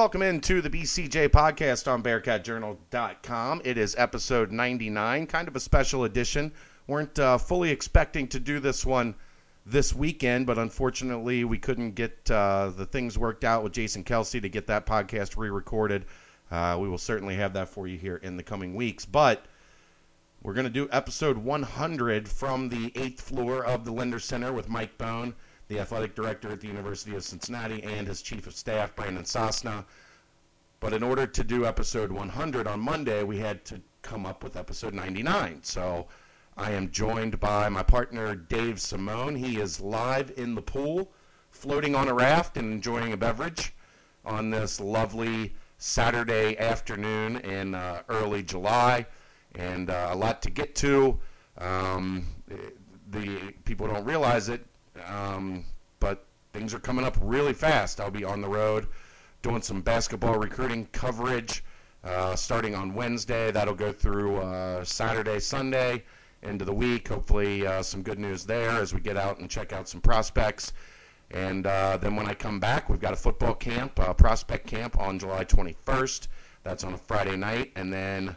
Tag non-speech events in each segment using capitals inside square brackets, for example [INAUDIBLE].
welcome into the BCJ podcast on BearcatJournal.com. It is episode 99, kind of a special edition. Weren't uh, fully expecting to do this one this weekend, but unfortunately we couldn't get uh, the things worked out with Jason Kelce to get that podcast re-recorded. Uh, we will certainly have that for you here in the coming weeks, but we're going to do episode 100 from the eighth floor of the Lindner Center with Mike Bohn the athletic director at the University of Cincinnati, and his chief of staff, Brandon Sosna. But in order to do episode 100 on Monday, we had to come up with episode 99. So I am joined by my partner, Dave Simone. He is live in the pool, floating on a raft and enjoying a beverage on this lovely Saturday afternoon in uh, early July. And uh, a lot to get to. Um, the people don't realize it. Um, but things are coming up really fast. I'll be on the road doing some basketball recruiting coverage uh, starting on Wednesday. That'll go through uh, Saturday, Sunday, into the week. Hopefully, uh, some good news there as we get out and check out some prospects. And uh, then when I come back, we've got a football camp, uh, prospect camp on July 21st. That's on a Friday night. And then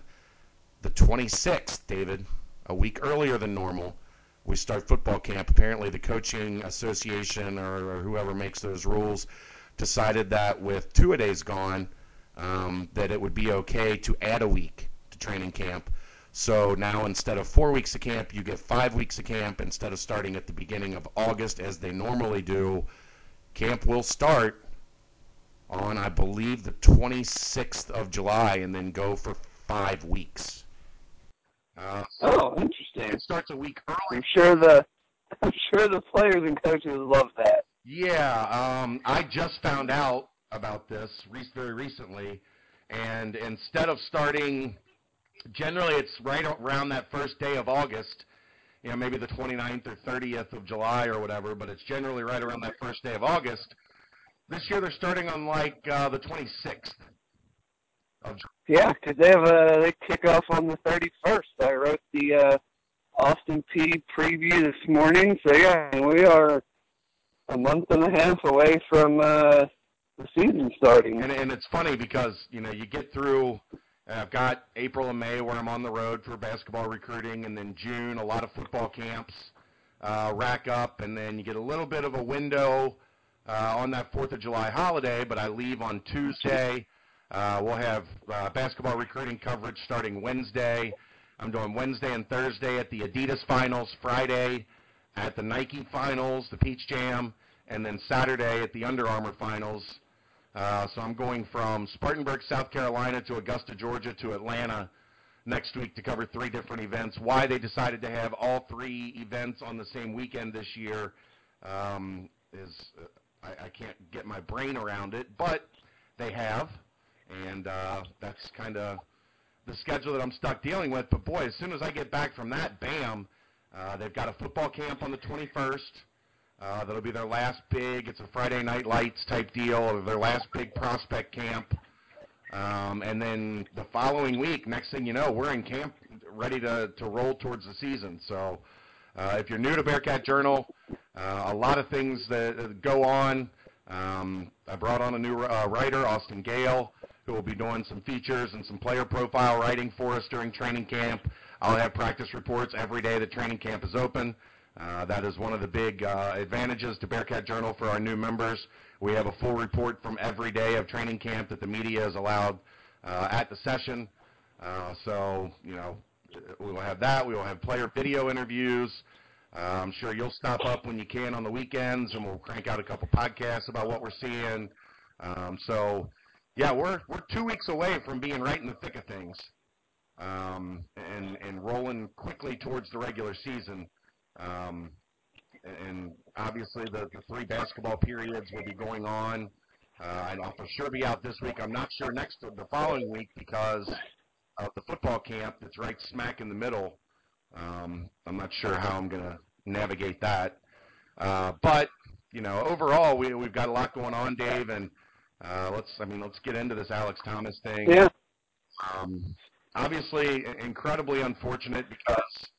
the 26th, David, a week earlier than normal, we start football camp. Apparently, the coaching association or, or whoever makes those rules decided that with two a days gone, um, that it would be okay to add a week to training camp. So now instead of four weeks of camp, you get five weeks of camp instead of starting at the beginning of August as they normally do. Camp will start on, I believe, the 26th of July and then go for five weeks. Uh, oh, interesting. It starts a week early. I'm sure the [LAUGHS] I'm sure the players and coaches love that. Yeah, um, I just found out about this very recently, and instead of starting, generally it's right around that first day of August, you know, maybe the 29th or 30th of July or whatever, but it's generally right around that first day of August. This year they're starting on like uh, the 26th. Yeah, because they have a they kick off on the 31st. I wrote the uh, Austin Peay preview this morning, so yeah, we are a month and a half away from uh, the season starting. And, and it's funny because you know you get through. I've got April and May where I'm on the road for basketball recruiting, and then June a lot of football camps uh, rack up, and then you get a little bit of a window uh, on that Fourth of July holiday. But I leave on Tuesday uh, we'll have uh, basketball recruiting coverage starting Wednesday. I'm doing Wednesday and Thursday at the Adidas Finals, Friday at the Nike Finals, the Peach Jam, and then Saturday at the Under Armour Finals. Uh, so I'm going from Spartanburg, South Carolina to Augusta, Georgia to Atlanta next week to cover three different events. Why they decided to have all three events on the same weekend this year um, is uh, I, I can't get my brain around it, but they have and uh, that's kind of the schedule that I'm stuck dealing with. But boy, as soon as I get back from that, bam, uh, they've got a football camp on the 21st. Uh, that'll be their last big. It's a Friday Night Lights type deal. Their last big prospect camp. Um, and then the following week, next thing you know, we're in camp, ready to, to roll towards the season. So, uh, if you're new to Bearcat Journal, uh, a lot of things that go on. Um, I brought on a new uh, writer, Austin Gale who will be doing some features and some player profile writing for us during training camp. I'll have practice reports every day that training camp is open. Uh, that is one of the big uh, advantages to Bearcat Journal for our new members. We have a full report from every day of training camp that the media is allowed uh, at the session. Uh, so, you know, we will have that. We will have player video interviews. Uh, I'm sure you'll stop up when you can on the weekends, and we'll crank out a couple podcasts about what we're seeing. Um, so yeah, we're we're two weeks away from being right in the thick of things, um, and and rolling quickly towards the regular season. Um, and obviously, the, the three basketball periods will be going on. Uh, I'll for sure be out this week. I'm not sure next the following week because of the football camp that's right smack in the middle. Um, I'm not sure how I'm going to navigate that. Uh, but you know, overall, we we've got a lot going on, Dave, and uh, let's, I mean, let's get into this Alex Thomas thing. Yeah. Um, obviously, incredibly unfortunate because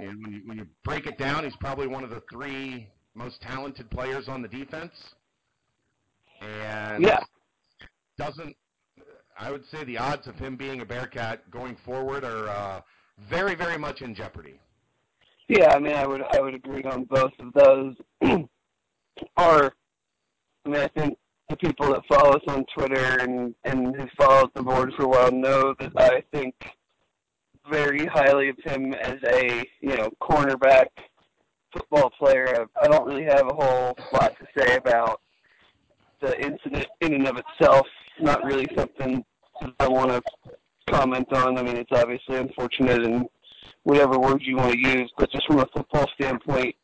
you know, when, you, when you break it down, he's probably one of the three most talented players on the defense. And yeah. doesn't. I would say the odds of him being a Bearcat going forward are uh, very, very much in jeopardy. Yeah, I mean, I would I would agree on both of those. [CLEARS THROAT] Are I mean, I think the people that follow us on Twitter and and have followed the board for a while know that I think very highly of him as a you know cornerback football player. I don't really have a whole lot to say about the incident in and of itself. Not really something that I want to comment on. I mean, it's obviously unfortunate and whatever words you want to use, but just from a football standpoint,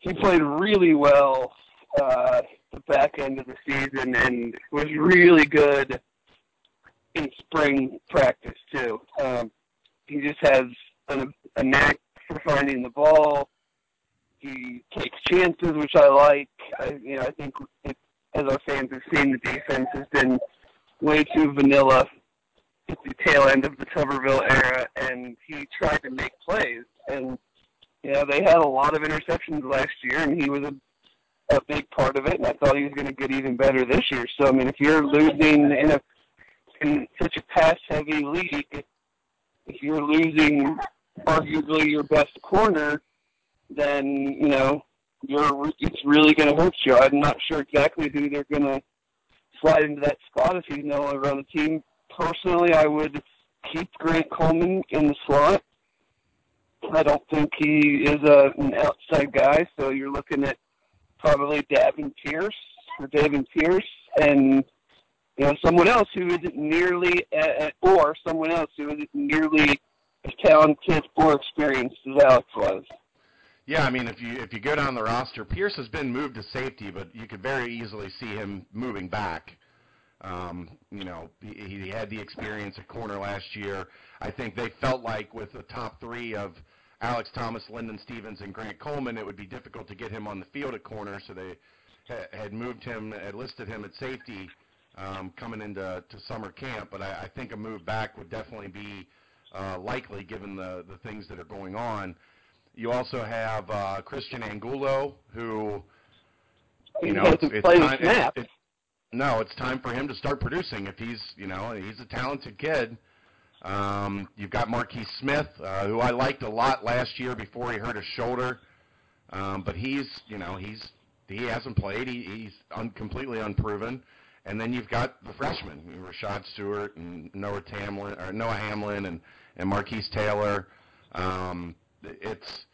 he played really well uh, the back end of the season and was really good in spring practice too. Um, he just has a, a knack for finding the ball. He takes chances, which I like. I, you know, I think it, as our fans have seen, the defense has been way too vanilla at the tail end of the Tuberville era, and he tried to make plays. And you know, they had a lot of interceptions last year, and he was a a big part of it, and I thought he was going to get even better this year. So I mean, if you're losing in a in such a pass-heavy league, if you're losing arguably your best corner, then you know you're it's really going to hurt you. I'm not sure exactly who they're going to slide into that spot if he's no longer on the team. Personally, I would keep Grant Coleman in the slot. I don't think he is a, an outside guy, so you're looking at probably Davin Pierce or Davin Pierce and you know someone else who isn't nearly uh, or someone else who isn't nearly as talented or experienced as Alex was. Yeah, I mean, if you if you go down the roster, Pierce has been moved to safety, but you could very easily see him moving back. Um, you know, he, he had the experience at corner last year. I think they felt like with the top three of Alex Thomas, Linden Stephens, and Grant Coleman, it would be difficult to get him on the field at corner, so they ha- had moved him, had listed him at safety um, coming into to summer camp. But I, I think a move back would definitely be uh, likely given the, the things that are going on. You also have uh, Christian Angulo, who, you know, it's, it's time. It, it, no, it's time for him to start producing. If he's, you know, he's a talented kid. Um, you've got Marquis Smith, uh, who I liked a lot last year before he hurt his shoulder, um, but he's you know he's he hasn't played. He, he's un, completely unproven. And then you've got the freshmen, Rashad Stewart and Noah Tamlin or Noah Hamlin and and Marquise Taylor. Um, it's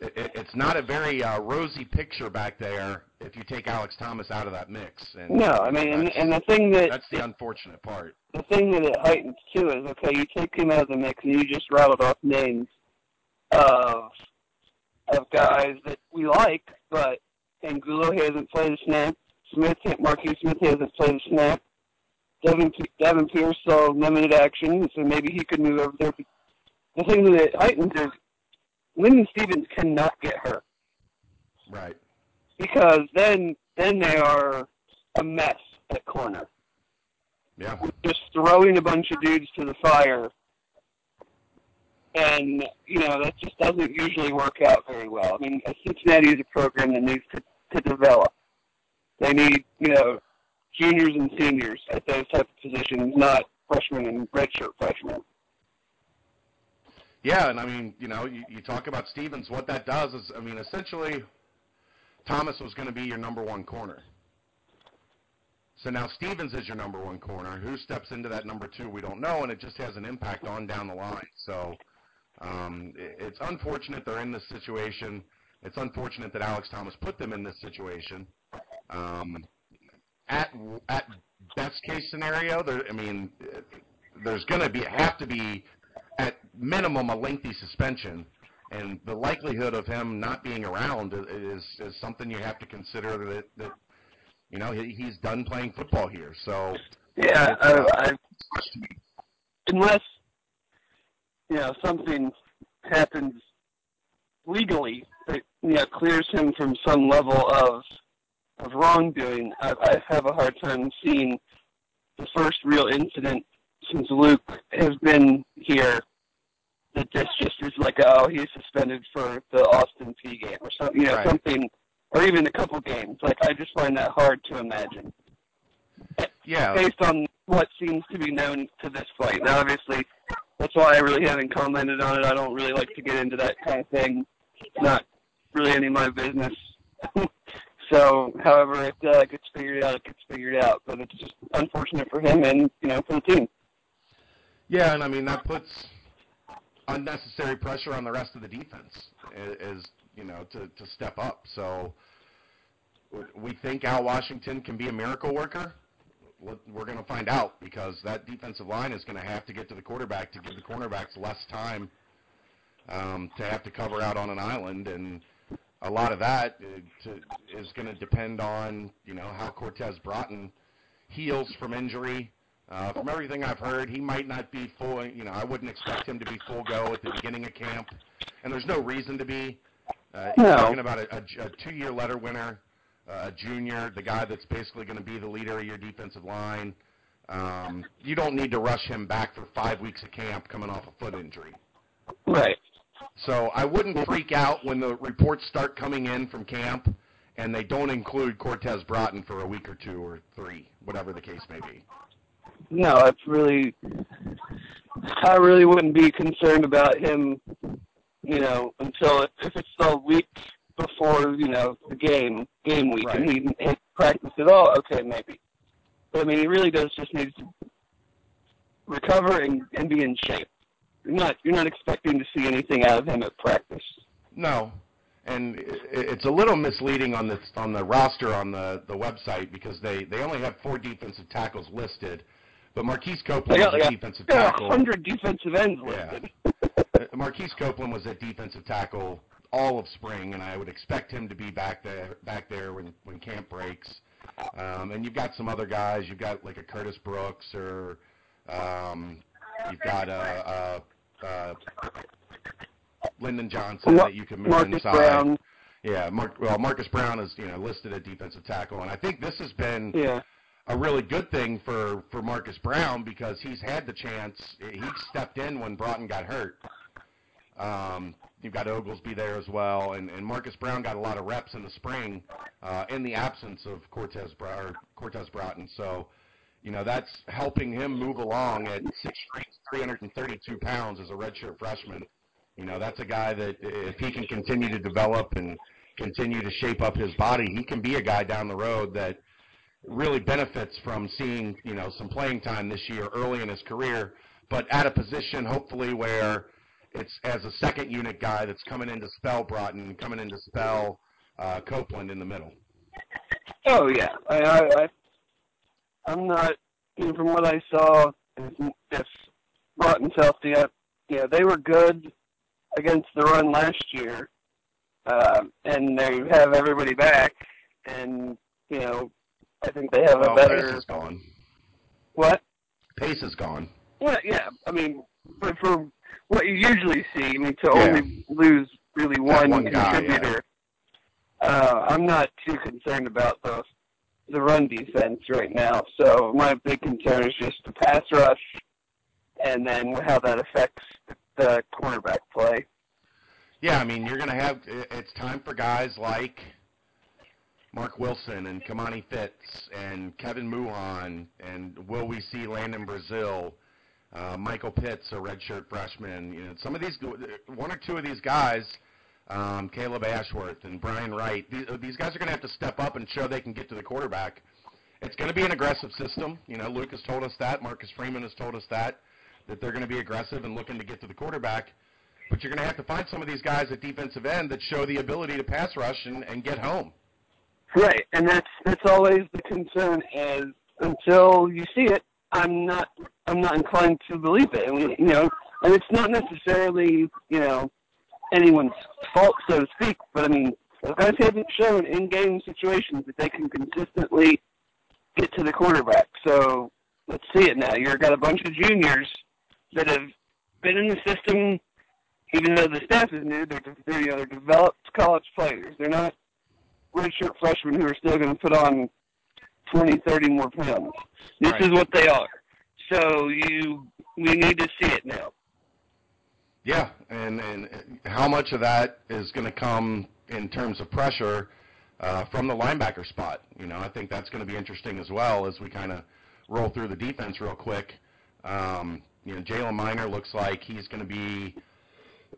it, it's not a very uh, rosy picture back there if you take Alex Thomas out of that mix. And, no, I mean, and, and the thing that that's the unfortunate part. The thing that it heightens too is okay, you take him out of the mix, and you just rattled off names of of guys that we like, but Angulo hasn't played a snap. Smith, Marquis Smith hasn't played a snap. Devin Devin Pierce saw limited action, so maybe he could move over there. The thing that it heightens is Linden Stephens cannot get hurt. Right. Because then then they are a mess at corner. Yeah. Just throwing a bunch of dudes to the fire. And, you know, that just doesn't usually work out very well. I mean, Cincinnati is a program that needs to, to develop. They need, you know, juniors and seniors at those type of positions, not freshmen and redshirt freshmen. Yeah, and I mean, you know, you, you talk about Stephens. What that does is, I mean, essentially, Thomas was going to be your number one corner. So now Stephens is your number one corner. Who steps into that number two, we don't know, and it just has an impact on down the line. So um, it, it's unfortunate they're in this situation. It's unfortunate that Alex Thomas put them in this situation. Um, at at best case scenario, there, I mean, there's going to be have to be minimum a lengthy suspension, and the likelihood of him not being around is is something you have to consider that that you know he, he's done playing football here. So yeah, uh, I, unless you know something happens legally that you know clears him from some level of of wrongdoing, I, I have a hard time seeing the first real incident since Luke has been here that this just is like, oh, he's suspended for the Austin Peay game or something, you know, right. something, or even a couple games. Like, I just find that hard to imagine. Yeah. Based on what seems to be known to this point. Now, obviously, that's why I really haven't commented on it. I don't really like to get into that kind of thing. It's not really any of my business. [LAUGHS] so, however it uh, gets figured out, it gets figured out. But it's just unfortunate for him and you know for the team. Yeah, and I mean that puts unnecessary pressure on the rest of the defense, is you know to to step up. So we think Al Washington can be a miracle worker. We're going to find out because that defensive line is going to have to get to the quarterback to give the cornerbacks less time um, to have to cover out on an island, and a lot of that uh, to, is going to depend on you know how Cortez Broughton heals from injury. Uh, from everything I've heard, he might not be full. You know, I wouldn't expect him to be full go at the beginning of camp, and there's no reason to be. Uh, no. talking about a, a, a two-year letter winner a junior, the guy that's basically going to be the leader of your defensive line. Um, you don't need to rush him back for five weeks of camp coming off a foot injury. Right. So I wouldn't freak out when the reports start coming in from camp and they don't include Cortez Broughton for a week or two or three, whatever the case may be. No, it's really. I really wouldn't be concerned about him, you know, until if it's the week before you know the game game week, right. and he had practice at all. Okay, maybe. But I mean, he really does just need to recover and, and be in shape. You're not you're not expecting to see anything out of him at practice. No, and it's a little misleading on the on the roster on the the website because they they only have four defensive tackles listed, but Marquise Copeland got, was a defensive tackle. hundred defensive ends listed. Yeah. Marquise Copeland was a defensive tackle all of spring, and I would expect him to be back there back there when when camp breaks. Um, and you've got some other guys. You've got like a Curtis Brooks, or um, you've got a, a, a Lyndon Johnson that you can move Marcus inside. Brown. Yeah, Mark, well, Marcus Brown is you know listed at defensive tackle, and I think this has been Yeah. A really good thing for for Marcus Brown because he's had the chance. He stepped in when Broughton got hurt. Um, you've got Oglesby there as well, and, and Marcus Brown got a lot of reps in the spring uh, in the absence of Cortez or Cortez Broughton. So, you know, that's helping him move along at six 332 pounds as a redshirt freshman. You know, that's a guy that if he can continue to develop and continue to shape up his body, he can be a guy down the road that really benefits from seeing, you know, some playing time this year early in his career, but at a position hopefully where – it's as a second unit guy that's coming in to spell Broughton, coming in to spell uh, Copeland in the middle. Oh yeah, I, I, I I'm not. Know, from what I saw, if, if Broughton's healthy, I, know, they were good against the run last year, um, and they have everybody back, and you know, I think they have well, a better. Pace is gone. What? Pace is gone. Well, yeah. I mean, for, for what you usually see, I mean, to Yeah. only lose really one, one guy, contributor, uh, I'm not too concerned about the the run defense right now. So my big concern is just the pass rush, and then how that affects the cornerback play. Yeah, I mean, you're going to have. It's time for guys like Mark Wilson and Kimoni Fitz and Kevin Mouhon and will we see Landon Brazile, uh, Michael Pitts, a redshirt freshman. You know, some of these, one or two of these guys, um, Caleb Ashworth and Brian Wright. These, these guys are going to have to step up and show they can get to the quarterback. It's going to be an aggressive system. You know, Luke has told us that. Marcus Freeman has told us that that they're going to be aggressive and looking to get to the quarterback. But you're going to have to find some of these guys at defensive end that show the ability to pass rush and, and get home. Right, and that's that's always the concern. Is until you see it, I'm not I'm not inclined to believe it. And you know, and it's not necessarily you know anyone's fault, so to speak. But I mean, the guys haven't shown in game situations that they can consistently get to the quarterback. So let's see it now. You've got a bunch of juniors that have been in the system, even though the staff is new. They're, they're you know they're developed college players. They're not redshirt freshmen who are still going to put on 20, 30 more pounds. This Right. is what they are. So you, we need to see it now. Yeah, and and how much of that is going to come in terms of pressure uh, from the linebacker spot? You know, I think that's going to be interesting as well as we kind of roll through the defense real quick. Um, you know, Jalen Miner looks like he's going to be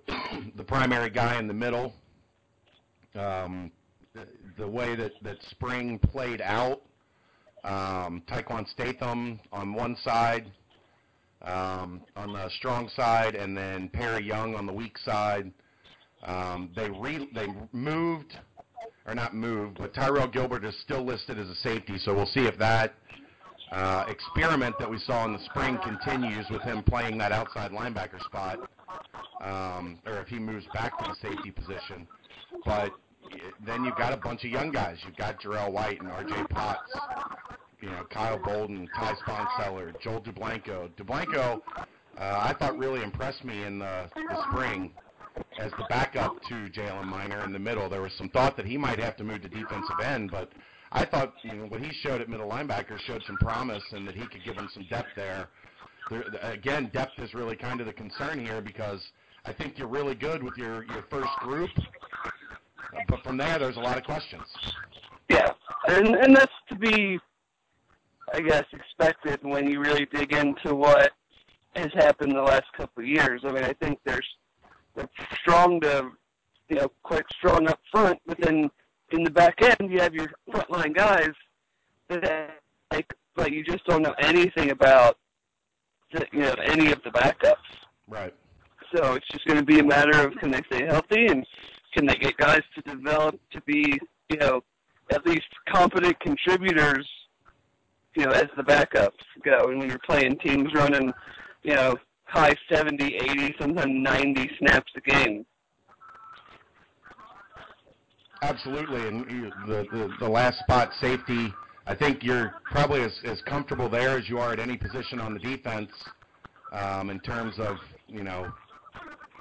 [CLEARS THROAT] the primary guy in the middle. Um, the, way that, that spring played out, um, Taekwon Statham on one side, um, on the strong side, and then Perry Young on the weak side. Um, they re- they moved, or not moved, but Tyrell Gilbert is still listed as a safety, so we'll see if that uh, experiment that we saw in the spring continues with him playing that outside linebacker spot, um, or if he moves back to the safety position. But then you've got a bunch of young guys. You've got Jarrell White and R.J. Potts, you know, Kyle Bolden, Ty Spongseller, Joel Dublanko. Dublanko, uh, I thought really impressed me in the, the spring as the backup to Jalen Miner in the middle. There was some thought that he might have to move to defensive end, but I thought you know what he showed at middle linebacker showed some promise and that he could give them some depth there. there. Again, depth is really kind of the concern here because I think you're really good with your your first group, but from there there's a lot of questions. Yeah, and and that's to be, I guess, expected when you really dig into what has happened the last couple of years. I mean, I think there's they're strong to, you know, quite strong up front, but then in the back end, you have your frontline guys that like, but you just don't know anything about, the, you know, any of the backups. Right. So it's just going to be a matter of can they stay healthy and can they get guys to develop to be, you know, at least competent contributors, you know, as the backups go. And when you're playing teams running, you know, high 70, 80, sometimes 90 snaps a game, Absolutely, and the, the the last spot safety. I think you're probably as, as comfortable there as you are at any position on the defense um, in terms of you know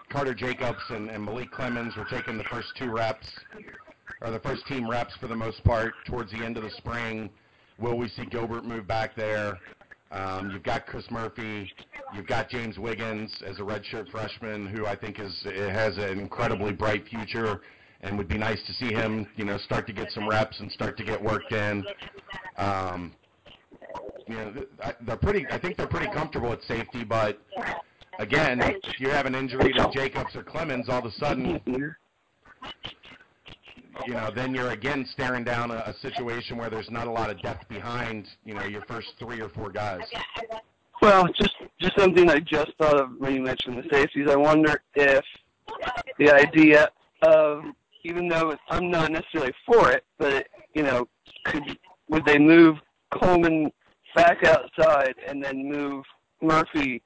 Carter Jacobs and, and Malik Clemens were taking the first two reps or the first team reps for the most part towards the end of the spring. Will we see Gilbert move back there? Um, you've got Chris Murphy. You've got James Wiggins as a redshirt freshman who I think is has an incredibly bright future and would be nice to see him, you know, start to get some reps and start to get worked in. Um, you know, they're pretty. I think they're pretty comfortable at safety, but again, if you have an injury to Jacobs or Clemens, all of a sudden, you know, then you're again staring down a, a situation where there's not a lot of depth behind, you know, your first three or four guys. Well, just just something I just thought of when you mentioned the safeties. I wonder if the idea of even though I'm not necessarily for it, but you know, could would they move Coleman back outside and then move Murphy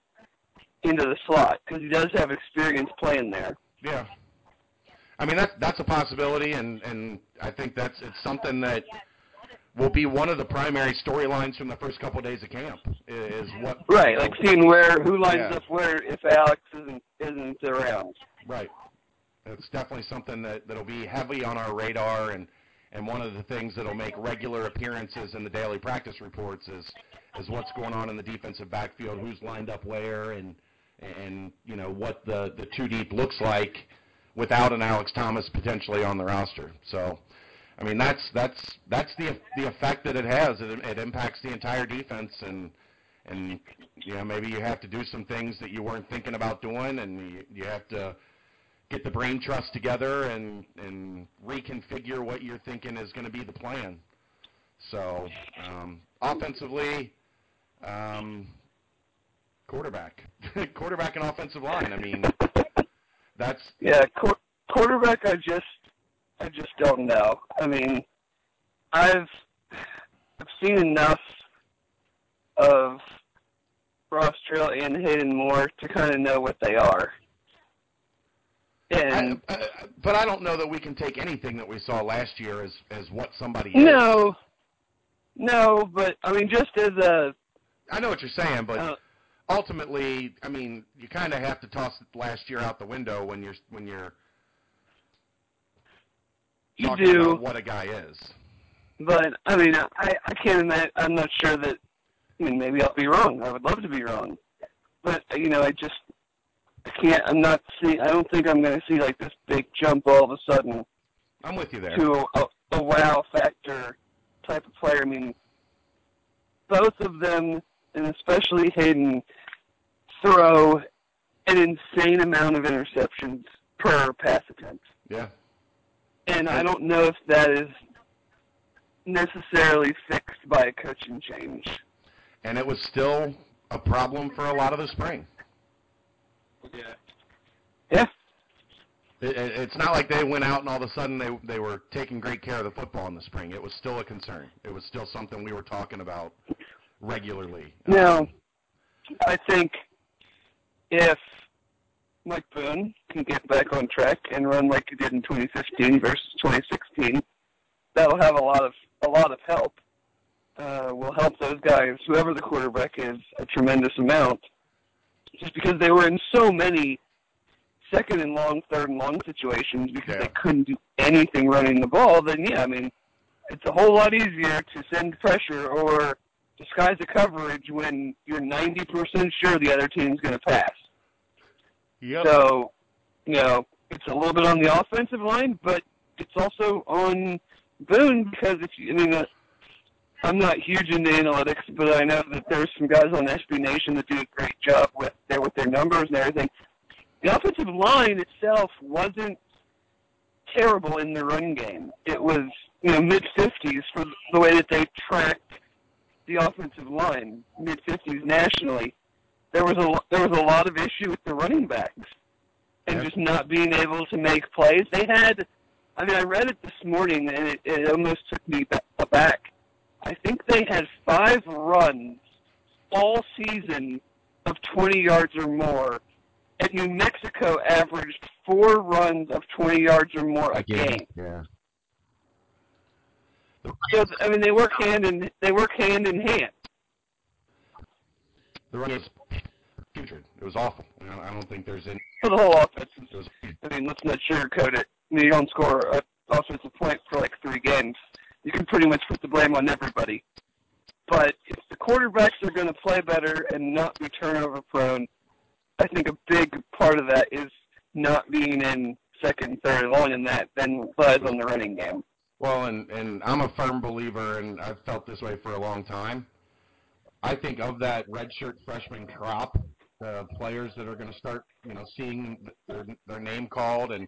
into the slot because he does have experience playing there. Yeah, I mean that's that's a possibility, and and I think that's it's something that will be one of the primary storylines from the first couple of days of camp is what right, like seeing where who lines yeah. up where if Alex isn't isn't around. Right. It's definitely something that that'll be heavy on our radar, and and one of the things that'll make regular appearances in the daily practice reports is is what's going on in the defensive backfield, who's lined up where, and and you know what the the two deep looks like without an Alex Thomas potentially on the roster. So, I mean that's that's that's the the effect that it has. It, it impacts the entire defense, and and you know maybe you have to do some things that you weren't thinking about doing, and you, you have to get the brain trust together and and reconfigure what you're thinking is going to be the plan. So um, offensively, um, quarterback, [LAUGHS] quarterback and offensive line. I mean, that's yeah. Qu- quarterback, I just I just don't know. I mean, I've I've seen enough of Ross Trail and Hayden Moore to kind of know what they are. And I, I, but I don't know that we can take anything that we saw last year as as what somebody is. No, no, but I mean, just as a. I know what you're saying, but uh, ultimately, I mean, you kind of have to toss last year out the window when you're when you're. You do what a guy is. But I mean, I I can't imagine. I'm not sure that. I mean, maybe I'll be wrong. I would love to be wrong, but you know, I just I can't. I'm not seeing. I don't think I'm going to see like this big jump all of a sudden. I'm with you there. To a, a wow factor type of player. I mean, both of them, and especially Hayden, throw an insane amount of interceptions per pass attempt. Yeah. And I don't know if that is necessarily fixed by a coaching change. And it was still a problem for a lot of the spring. Yeah. Yeah. It, it, it's not like they went out and all of a sudden they they were taking great care of the football in the spring. It was still a concern. It was still something we were talking about regularly. Now, um, I think if Mike Boone can get back on track and run like he did in 2015 versus 2016, that'll have a lot of a lot of help. Uh, will help those guys, whoever the quarterback is, a tremendous amount. Just because they were in so many second and long, third and long situations because Yeah. they couldn't do anything running the ball, then yeah, I mean, it's a whole lot easier to send pressure or disguise a coverage when you're 90% sure the other team's going to pass. Yep. So, you know, it's a little bit on the offensive line, but it's also on Boone because if you, I mean, uh, I'm not huge into analytics, but I know that there's some guys on SB Nation that do a great job with their with their numbers and everything. The offensive line itself wasn't terrible in the run game. It was you know mid 50s for the way that they tracked the offensive line, mid 50s nationally. There was a there was a lot of issue with the running backs and Yeah. just not being able to make plays. They had, I mean, I read it this morning and it, it almost took me ba- aback. I think they had five runs all season of 20 yards or more. And New Mexico averaged four runs of 20 yards or more a game. Yeah. So I mean, they work hand in they work hand in hand. The run was putrid. It was awful. I don't- I don't think there's any. For the whole offense, was, I mean, let's not sugarcoat it. You don't score an offensive point for like three games. You can pretty much put the blame on everybody. But if the quarterbacks are going to play better and not be turnover prone, I think a big part of that is not being in second and third long, and that then lies on the running game. well, and and I'm a firm believer, and I've felt this way for a long time. I think of that redshirt freshman crop, the players that are going to start, you know, seeing their, their name called and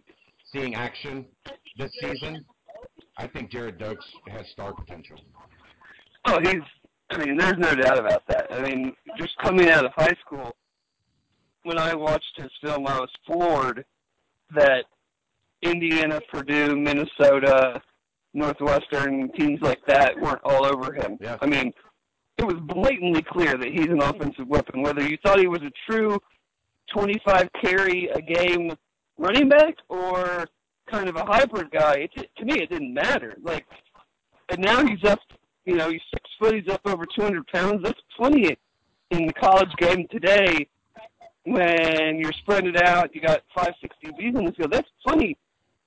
seeing action this season. I think Gerrid Doaks has star potential. Oh, he's. I mean, there's no doubt about that. I mean, just coming out of high school, when I watched his film, I was floored that Indiana, Purdue, Minnesota, Northwestern teams like that weren't all over him. Yeah. I mean, it was blatantly clear that he's an offensive weapon. Whether you thought he was a true 25 carry a game running back or kind of a hybrid guy, it, to me, it didn't matter. Like, and now he's up, you know, he's six foot, he's up over 200 pounds. That's plenty in the college game today. When you're spreading it out, you got five, six DBs in the field. That's plenty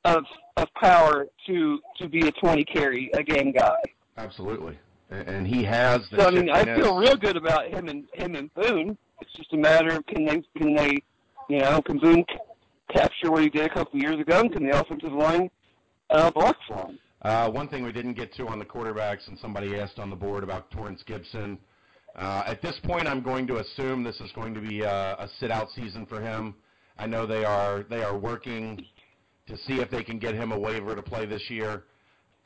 of of power to to be a 20 carry a game guy. Absolutely, and, he has. So I mean, I feel real good about him and him and Boone. It's just a matter of can they can they, you know, can Boone c- capture what he did a couple years ago? And can the offensive line uh, block for him? Uh, one thing we didn't get to on the quarterbacks, and somebody asked on the board about Torrance Gibson. Uh, at this point, I'm going to assume this is going to be a, a sit-out season for him. I know they are they are working to see if they can get him a waiver to play this year.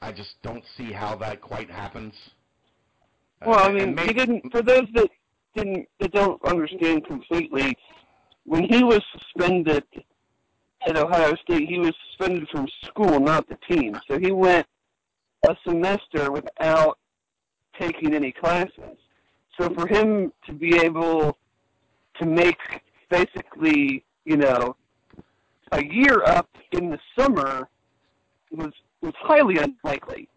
I just don't see how that quite happens. Well, I mean, may- he didn't. For those that didn't that don't understand completely, when he was suspended at Ohio State, he was suspended from school, not the team. So he went a semester without taking any classes. So for him to be able to make basically, you know, a year up in the summer was was highly unlikely.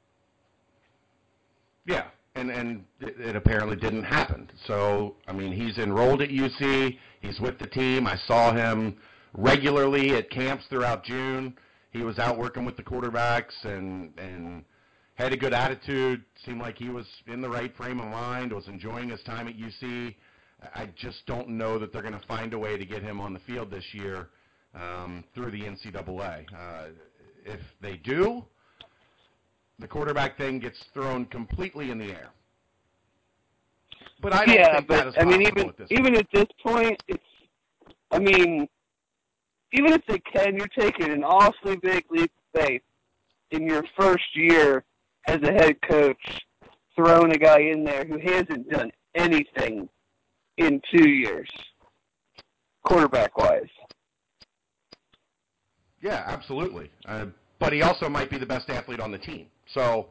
Yeah, and and it, apparently didn't happen. So I mean, he's enrolled at UC. He's with the team. I saw him regularly at camps throughout June. He was out working with the quarterbacks and and had a good attitude. Seemed like he was in the right frame of mind. Was enjoying his time at UC. I just don't know that they're going to find a way to get him on the field this year um, through the NCAA. Uh, if they do, the quarterback thing gets thrown completely in the air. But I don't yeah, think but that is I mean, even at this even at this point, it's. I mean, even if they can, you're taking an awfully big leap of faith in your first year as a head coach, throwing a guy in there who hasn't done anything in two years, quarterback wise. Yeah, absolutely. Uh, but he also might be the best athlete on the team. So,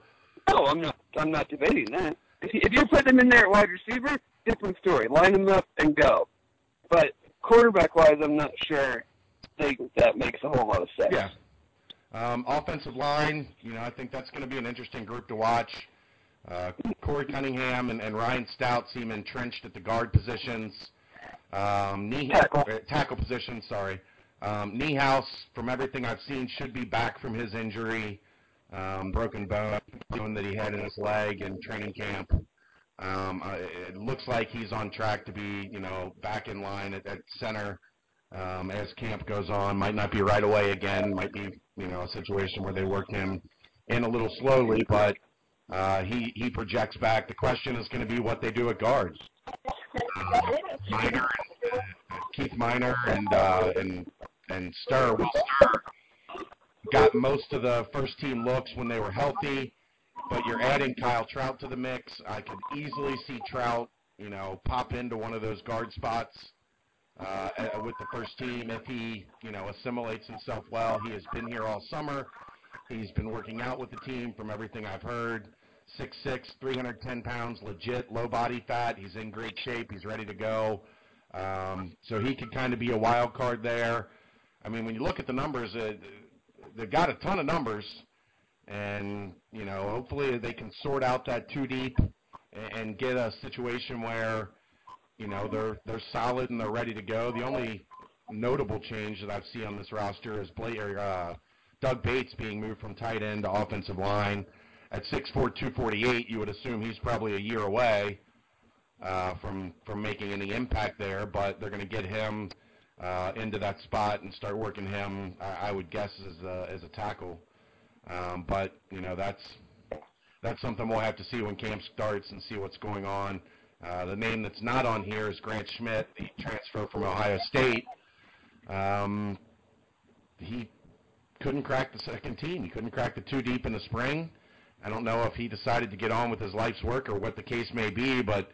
No, I'm not. I'm not debating that. If you, if you put them in there at wide receiver, different story. Line them up and go. But quarterback wise, I'm not sure they, that makes a whole lot of sense. yeah. Um, offensive line, you know, I think that's going to be an interesting group to watch. Uh, Corey Cunningham and, and Ryan Stout seem entrenched at the guard positions. Um, knee, Tackle. uh, tackle position, sorry. Um, Niehaus, from everything I've seen, should be back from his injury, um, broken bone, that he had in his leg in training camp. Um, uh, it looks like he's on track to be, you know, back in line at, at center um, as camp goes on. Might not be right away again. Might be, you know, a situation where they work him in a little slowly, but uh, he he projects back. The question is going to be what they do at guards. Uh, Minor, uh, Keith Minor, and uh, and and Stir. Will Stir got most of the first team looks when they were healthy, but you're adding Kyle Trout to the mix. I could easily see Trout, you know, pop into one of those guard spots uh, with the first team if he, you know, assimilates himself well. He has been here all summer. He's been working out with the team from everything I've heard. 6'6", 310 pounds, legit low body fat. He's in great shape. He's ready to go. Um, so he could kind of be a wild card there. I mean, when you look at the numbers, uh, they've got a ton of numbers, and you know, hopefully they can sort out that two deep and, and get a situation where you know they're they're solid and they're ready to go. The only notable change that I've seen on this roster is Blake, or, uh, Doug Bates being moved from tight end to offensive line. At 6'4", 248, you would assume he's probably a year away uh, from from making any impact there, but they're going to get him uh, into that spot and start working him. I, I would guess as a, as a tackle, um, but you know that's that's something we'll have to see when camp starts and see what's going on. Uh, the name that's not on here is Grant Schmidt, the transfer from Ohio State. Um, he couldn't crack the second team. He couldn't crack the two deep in the spring. I don't know if he decided to get on with his life's work or what the case may be, but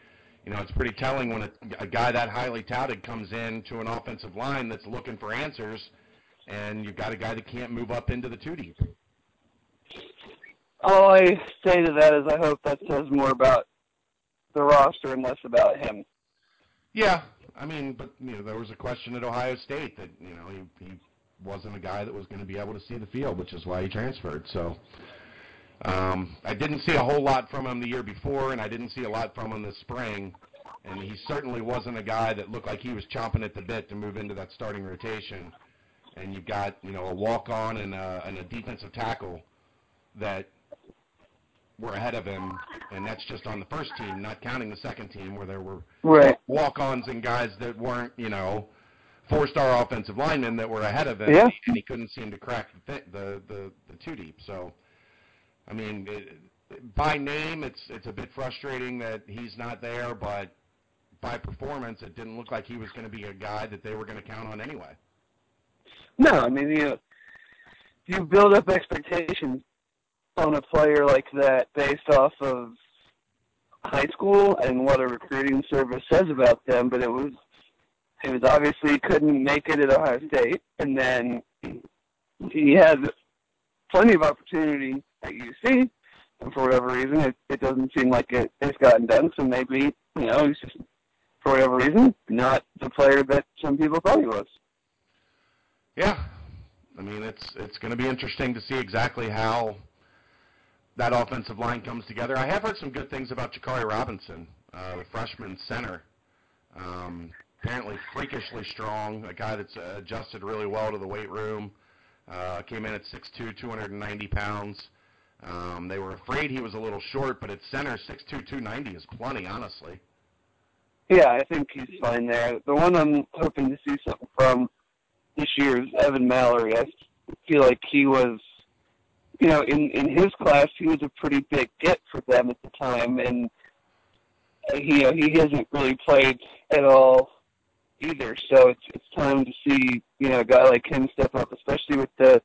you know it's pretty telling when a, a guy that highly touted comes in to an offensive line that's looking for answers, and you've got a guy that can't move up into the two deep. All I say to that is I hope that says more about the roster and less about him. Yeah, I mean, but you know, there was a question at Ohio State that you know he, he wasn't a guy that was going to be able to see the field, which is why he transferred. So um, I didn't see a whole lot from him the year before, and I didn't see a lot from him this spring. And he certainly wasn't a guy that looked like he was chomping at the bit to move into that starting rotation. And you've got you know a walk on and a, and a defensive tackle that were ahead of him, and that's just on the first team, not counting the second team where there were Right. walk-ons and guys that weren't, you know, four-star offensive linemen that were ahead of him, Yeah. and he couldn't seem to crack the the, the the two deep. So, I mean, it, by name, it's it's a bit frustrating that he's not there, but by performance, it didn't look like he was going to be a guy that they were going to count on anyway. No, I mean you you build up expectations on a player like that based off of high school and what a recruiting service says about them, but it was it was obviously couldn't make it at Ohio State and then he had plenty of opportunity at UC and for whatever reason it, it doesn't seem like it, it's gotten done, so maybe, you know, he's just for whatever reason, not the player that some people thought he was. Yeah, I mean it's it's going to be interesting to see exactly how that offensive line comes together. I have heard some good things about Jakari Robinson, uh, the freshman center. Um, apparently freakishly strong, a guy that's adjusted really well to the weight room. Uh, came in at 6'2", 290 pounds. Um, they were afraid he was a little short, but at center, 6'2", 290 is plenty, honestly. Yeah, I think he's fine there. The one I'm hoping to see something from this year is Evan Mallory. I feel like he was, you know, in in his class, he was a pretty big get for them at the time, and he uh, he hasn't really played at all either. So it's it's time to see you know a guy like him step up, especially with the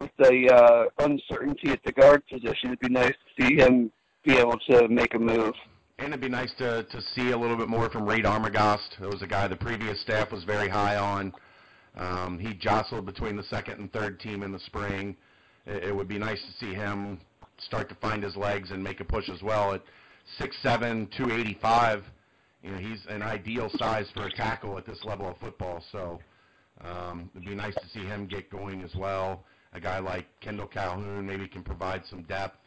with the uh, uncertainty at the guard position. It'd be nice to see him be able to make a move. And it'd be nice to to see a little bit more from Reed Armagost. That was a guy the previous staff was very high on. Um, he jostled between the second and third team in the spring. It, it would be nice to see him start to find his legs and make a push as well. At 6'7", 285, you know, he's an ideal size for a tackle at this level of football. So um, it'd be nice to see him get going as well. A guy like Kendall Calhoun maybe can provide some depth.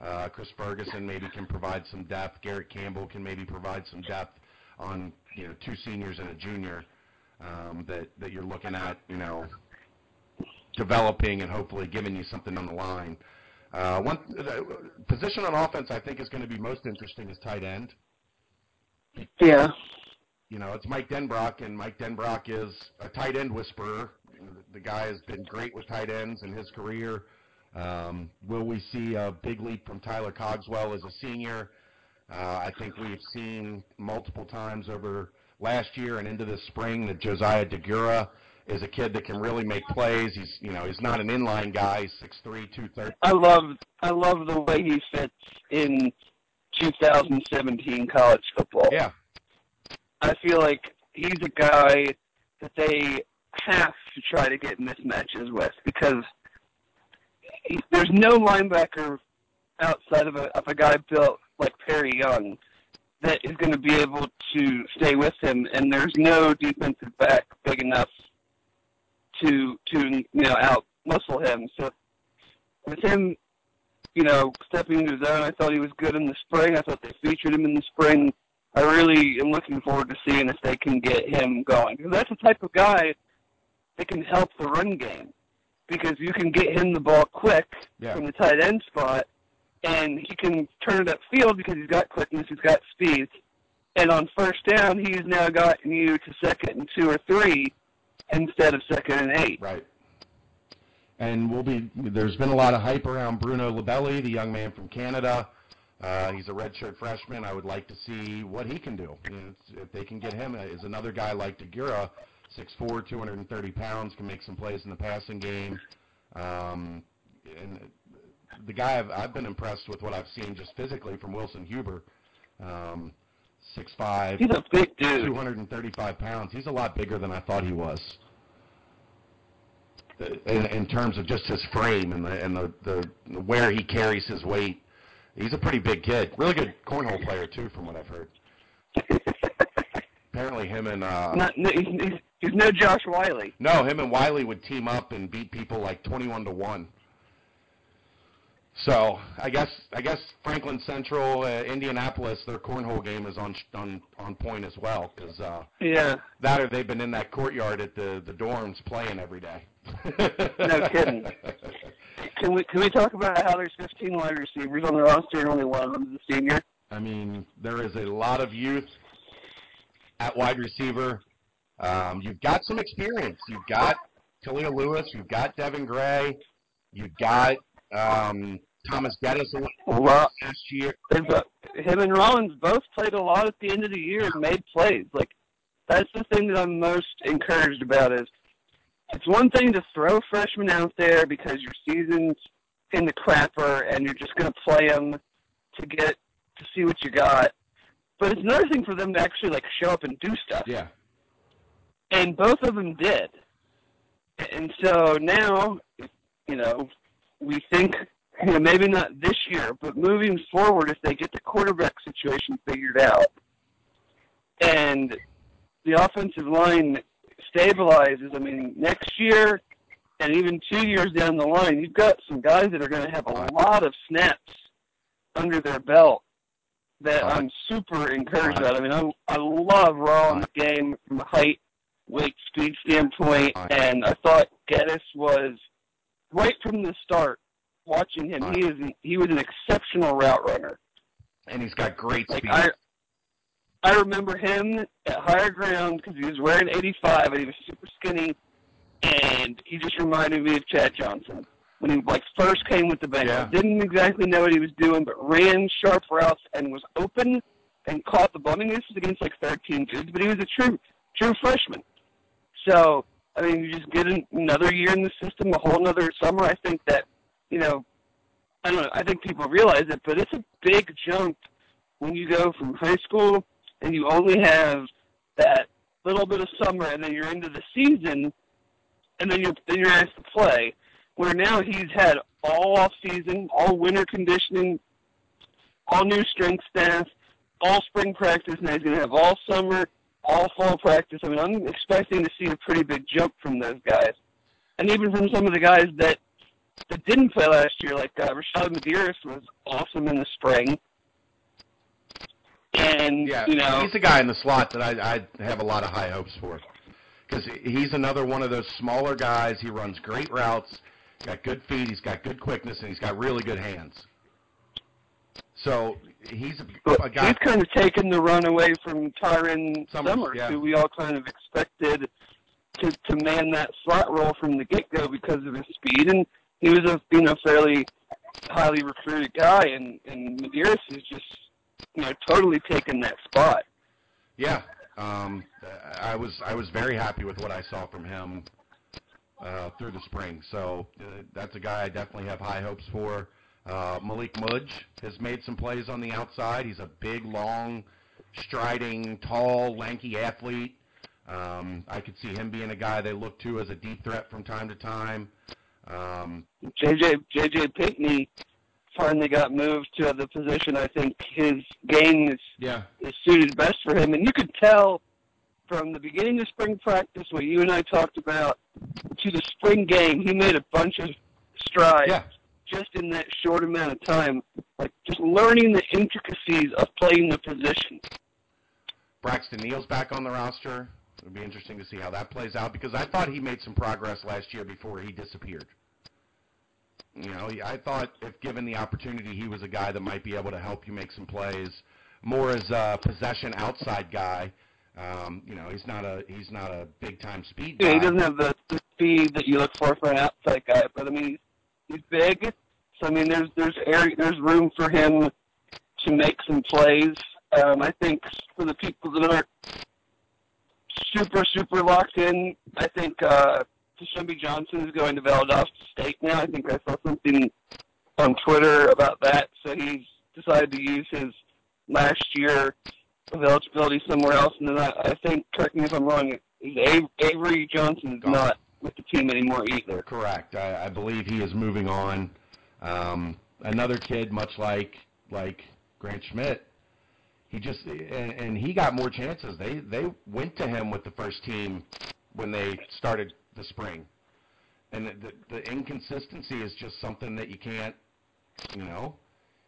Uh, Chris Ferguson maybe can provide some depth. Garrett Campbell can maybe provide some depth on you know two seniors and a junior um, that that you're looking at you know developing and hopefully giving you something on the line. Uh, one uh, position on offense I think is going to be most interesting is tight end. Yeah. You know, it's Mike Denbrock, and Mike Denbrock is a tight end whisperer. The guy has been great with tight ends in his career. Um, will we see a big leap from Tyler Cogswell as a senior? Uh, I think we've seen multiple times over last year and into this spring that Josiah Deguara is a kid that can really make plays. He's you know he's not an inline guy. He's six three, two thirty. I love I love the way he fits in 2017 college football. Yeah, I feel like he's a guy that they have to try to get mismatches with because there's no linebacker outside of a of a guy built like Perry Young that is going to be able to stay with him, and there's no defensive back big enough to to you know out muscle him. So with him, you know, stepping into his own, I thought he was good in the spring. I thought they featured him in the spring. I really am looking forward to seeing if they can get him going because that's the type of guy that can help the run game because you can get him the ball quick Yeah. from the tight end spot, and he can turn it upfield because he's got quickness, he's got speed, and on first down he's now gotten you to second and two or three instead of second and eight. right. And we'll be. There's been a lot of hype around Bruno Labelle, the young man from Canada. Uh, he's a redshirt freshman. I would like to see what he can do. It's- if they can get him, uh, is another guy like Deguara, 6'4", 230 pounds, can make some plays in the passing game. Um, and the guy I've, I've been impressed with what I've seen just physically from Wilson Huber. Um, 6'5", He's a big dude. 235 pounds. He's a lot bigger than I thought he was. In, in terms of just his frame and the and the, the where he carries his weight, he's a pretty big kid. Really good cornhole player too, from what I've heard. [LAUGHS] Apparently, him and uh, Not, no, he's, he's, he's no Josh Wiley. no, him and Wiley would team up and beat people like twenty-one to one. So I guess I guess Franklin Central, uh, Indianapolis, their cornhole game is on on on point as well because uh, Yeah, that or they've been in that courtyard at the the dorms playing every day. No kidding. Can we can we talk about how there's 15 wide receivers on the roster and only one of them is a senior? I mean, there is a lot of youth at wide receiver. Um, you've got some experience. You've got Khalil Lewis. You've got Devin Gray. You've got um, Thomas Geddes A lot. last year. Him and Rollins both played a lot at the end of the year and made plays. Like that's the thing that I'm most encouraged about is it's one thing to throw freshmen out there because your season's in the crapper and you're just going to play them to get to see what you got. But it's another thing for them to actually like show up and do stuff. Yeah. And both of them did. And so now, you know, we think, you know, maybe not this year, but moving forward, if they get the quarterback situation figured out, and the offensive line stabilizes, I mean, next year and even two years down the line, you've got some guys that are going to have a lot of snaps under their belt that. I'm super encouraged about. I mean, I, I love Raw in the game from height, weight, speed standpoint, and I thought Geddes was right from the start. Watching him, he is he was an exceptional route runner. And he's got great Like speed. I, I remember him at higher ground because he was wearing 85 and he was super skinny, and he just reminded me of Chad Johnson when he like first came with the Bengals. Yeah. Didn't exactly know what he was doing, but ran sharp routes and was open and caught the ball. I mean, this is against like 13 dudes, but he was a true true freshman. So I mean, you just get another year in the system, a whole another summer. I think that you know, I don't know. I think people realize it, but it's a big jump when you go from high school and you only have that little bit of summer, and then you're into the season, and then you're then you're asked to play. Where now he's had all off season, all winter conditioning, all new strength staff, all spring practice. Now he's going to have all summer, all fall practice. I mean, I'm expecting to see a pretty big jump from those guys, and even from some of the guys that that didn't play last year, like uh, Rashad Medaris was awesome in the spring. And yeah, you know, he's a guy in the slot that I, I have a lot of high hopes for because he's another one of those smaller guys. He runs great routes, got good feet, he's got good quickness, and he's got really good hands. So he's a, a guy. He's kind of taken the run away from Tyron Summers, Summers, yeah. who we all kind of expected to to man that slot role from the get go because of his speed, and he was a you know fairly highly recruited guy, and and Medaris is just you know totally taken that spot. Yeah, um, I was I was very happy with what I saw from him uh, through the spring. So uh, that's a guy I definitely have high hopes for. Uh, Malik Mudge has made some plays on the outside. He's a big, long, striding, tall, lanky athlete. Um, I could see him being a guy they look to as a deep threat from time to time. Um, JJ JJ Pinkney finally got moved to the position I think his game is yeah, is suited best for him, and you could tell from the beginning of spring practice, what you and I talked about, to the spring game, he made a bunch of strides yeah, just in that short amount of time, like just learning the intricacies of playing the position. Braxton Neal's back on the roster. It'll be interesting to see how that plays out because I thought he made some progress last year before he disappeared. You know, I thought if given the opportunity, he was a guy that might be able to help you make some plays more as a possession outside guy. Um, you know, he's not a he's not a big time speed guy. Yeah, he doesn't have the, the speed that you look for for an outside guy, but I mean he's, he's big, so I mean there's there's area there's room for him to make some plays. Um, I think for the people that aren't super super locked in, I think uh, Johnson is going to Valdosta State now. I think I saw something on Twitter about that. So he's decided to use his last year of eligibility somewhere else. And then I, I think, correct me if I'm wrong, is Avery Johnson is not with the team anymore either. Correct. I, I believe he is moving on. Um, another kid, much like like Grant Schmidt, he just and, and he got more chances. They they went to him with the first team when they started the spring, and the, the, the inconsistency is just something that you can't, you know,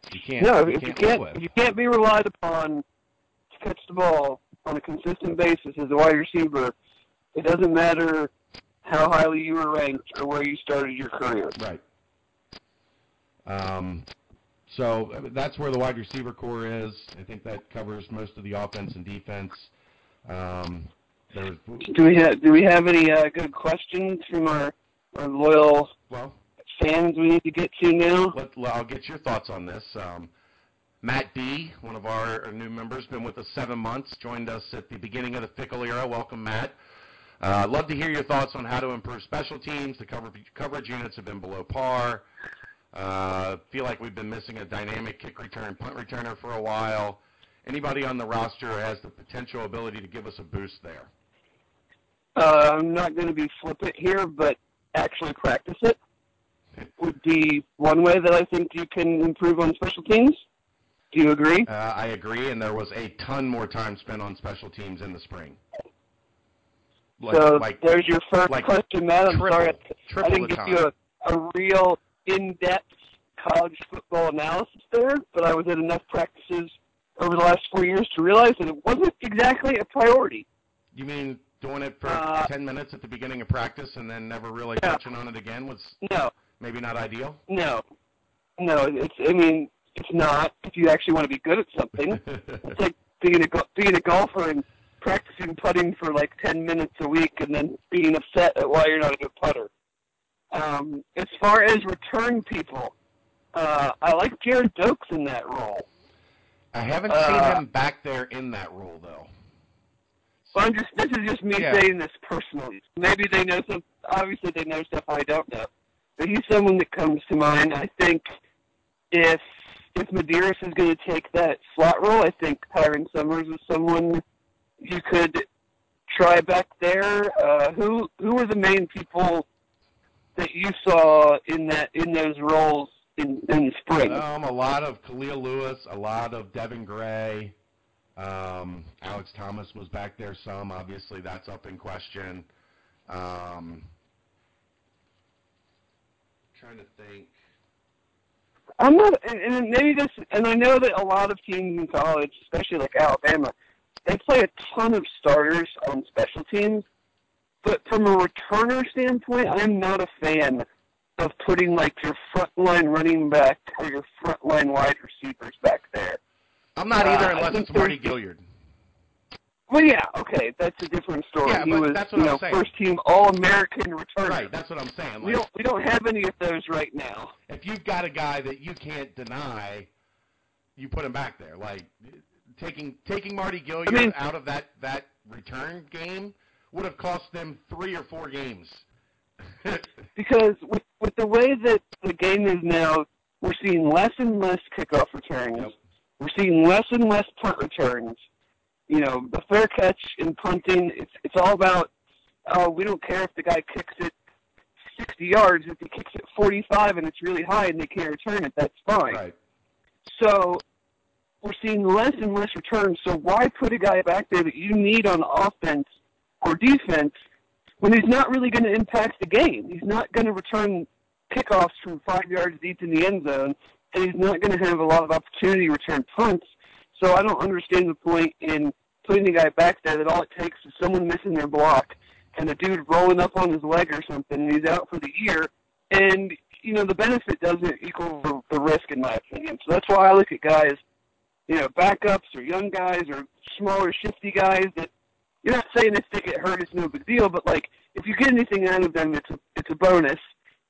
you can't No, you if you can't can't, you can't be relied upon to catch the ball on a consistent basis as a wide receiver, it doesn't matter how highly you were ranked or where you started your career. Right. Um, so that's where the wide receiver core is. I think that covers most of the offense and defense. Um, there's, Do we have Do we have any uh, good questions from our, our loyal well, fans we need to get to now? let, I'll get your thoughts on this. Um, Matt B, one of our, new members, been with us seven months, joined us at the beginning of the Fickell era. Welcome, Matt. Uh, I'd love to hear your thoughts on how to improve special teams. The cover, coverage units have been below par. Uh, feel like we've been missing a dynamic kick return, punt returner for a while. Anybody on the roster has the potential ability to give us a boost there? Uh, I'm not going to be flippant here, but actually practice it would be one way that I think you can improve on special teams. Do you agree? Uh, I agree, and there was a ton more time spent on special teams in the spring. Like, so like there's your first like question, Matt. I'm triple- sorry I, triple I didn't give you a, a real in-depth college football analysis there, but I was at enough practices over the last four years to realize that it wasn't exactly a priority. You mean doing it for Uh, 10 minutes at the beginning of practice and then never really Yeah. touching on it again was No, maybe not ideal? no, no. It's I mean it's not if you actually want to be good at something. [LAUGHS] It's like being a being a golfer and practicing putting for like ten minutes a week, and then being upset at why you're not a good putter. Um, as far as return people, uh, I like Gerrid Doaks in that role. I haven't seen Uh, him back there in that role though. Well, I'm just this is just me Yeah. saying this personally. Maybe they know some. Obviously, they know stuff I don't know. But he's someone that comes to mind. I think if if Medaris is going to take that slot role, I think Tyron Summers is someone you could try back there. Uh, who who are the main people that you saw in that in those roles in in the spring? Um, a lot of Khalil Lewis, a lot of Devin Gray. Um, Alex Thomas was back there some. Obviously, that's up in question. Um, trying to think. I'm not, and, and maybe this, and I know that a lot of teams in college, especially like Alabama, they play a ton of starters on special teams. But from a returner standpoint, I'm not a fan of putting like your frontline running back or your frontline wide receivers back there. I'm not Uh, either I unless it's Mardy Gilyard. Well, yeah, okay, that's a different story. Yeah, he was, that's what you I'm know, saying. first team All American returner. Right, that's what I'm saying. We don't we don't have any of those right now. if you've got a guy that you can't deny, you put him back there. Like taking taking Mardy Gilyard I mean- out of that that return game would have cost them three or four games. [LAUGHS] because with with the way that the game is now, we're seeing less and less kickoff returns. Yep. We're seeing less and less punt returns. You know, the fair catch in punting, it's it's all about. Oh, we don't care if the guy kicks it 60 yards. If he kicks it 45 and it's really high and they can't return it, that's fine. right. So we're seeing less and less returns. So why put a guy back there that you need on offense or defense when he's not really going to impact the game? He's not going to return kickoffs from five yards deep in the end zone, and he's not going to have a lot of opportunity to return punts. So I don't understand the point in putting the guy back there that all it takes is someone missing their block and a dude rolling up on his leg or something, and he's out for the year. And you know the benefit doesn't equal the, risk, in my opinion. So that's why I look at guys, you know, backups or young guys or smaller, shifty guys that you're not saying if they get hurt it's no big deal, but like if you get anything out of them, it's a it's a bonus.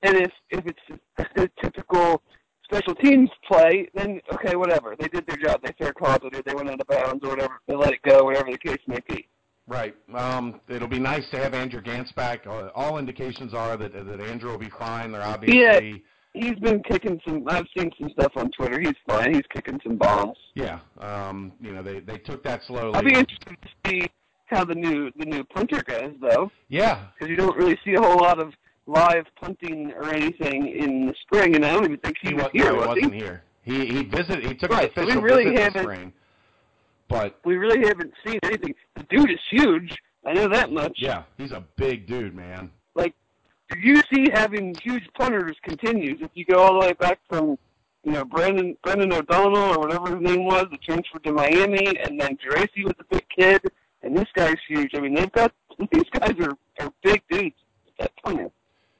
And if if it's [LAUGHS] a typical special teams play, then okay, whatever. They did their job. They fair caught it, or they went out of bounds, or whatever. They let it go, whatever the case may be. Right. Um, it'll be nice to have Andrew Gantz back. Uh, all indications are that that Andrew will be fine. They're obviously Yeah He's been kicking some. I've seen some stuff on Twitter. He's fine. He's kicking some bombs. yeah. Um, you know they they took that slowly. I'll be interested to see how the new the new punter goes, though, yeah. because you don't really see a whole lot of live punting or anything in the spring, and I don't even think he, He, was wa- here. no, he was wasn't he? here. He he visited. He took Right, an so we official really visit this spring. But We really haven't seen anything. The dude is huge. I know that much. yeah, he's a big dude, man. Like, do you see having huge punters continues. If you go all the way back from, you know, Brandon Brendan O'Donnell or whatever his name was, that transferred to Miami, and then Geraci was a big kid, and this guy's huge. I mean, they've got [LAUGHS] these guys are are big dudes. That punter.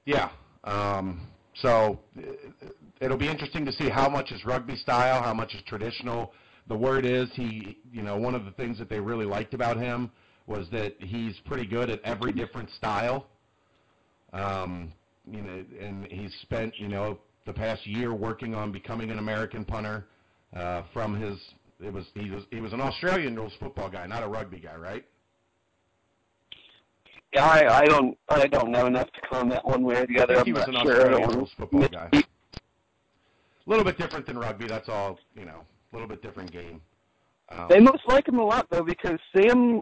Yeah. Um, so uh, it'll be interesting to see how much is rugby style, how much is traditional. The word is he, you know, one of the things that they really liked about him was that he's pretty good at every different style. Um, you know, and he's spent, you know, the past year working on becoming an American punter. Uh, from his, it was he was he was an Australian rules football guy, not a rugby guy, right? Yeah, I, I don't I don't know enough to comment one way or the I other. think he I'm was an sure. Australian rules football guy. A little bit different than rugby. That's all. You know, a little bit different game. Um, They must like him a lot though because Sam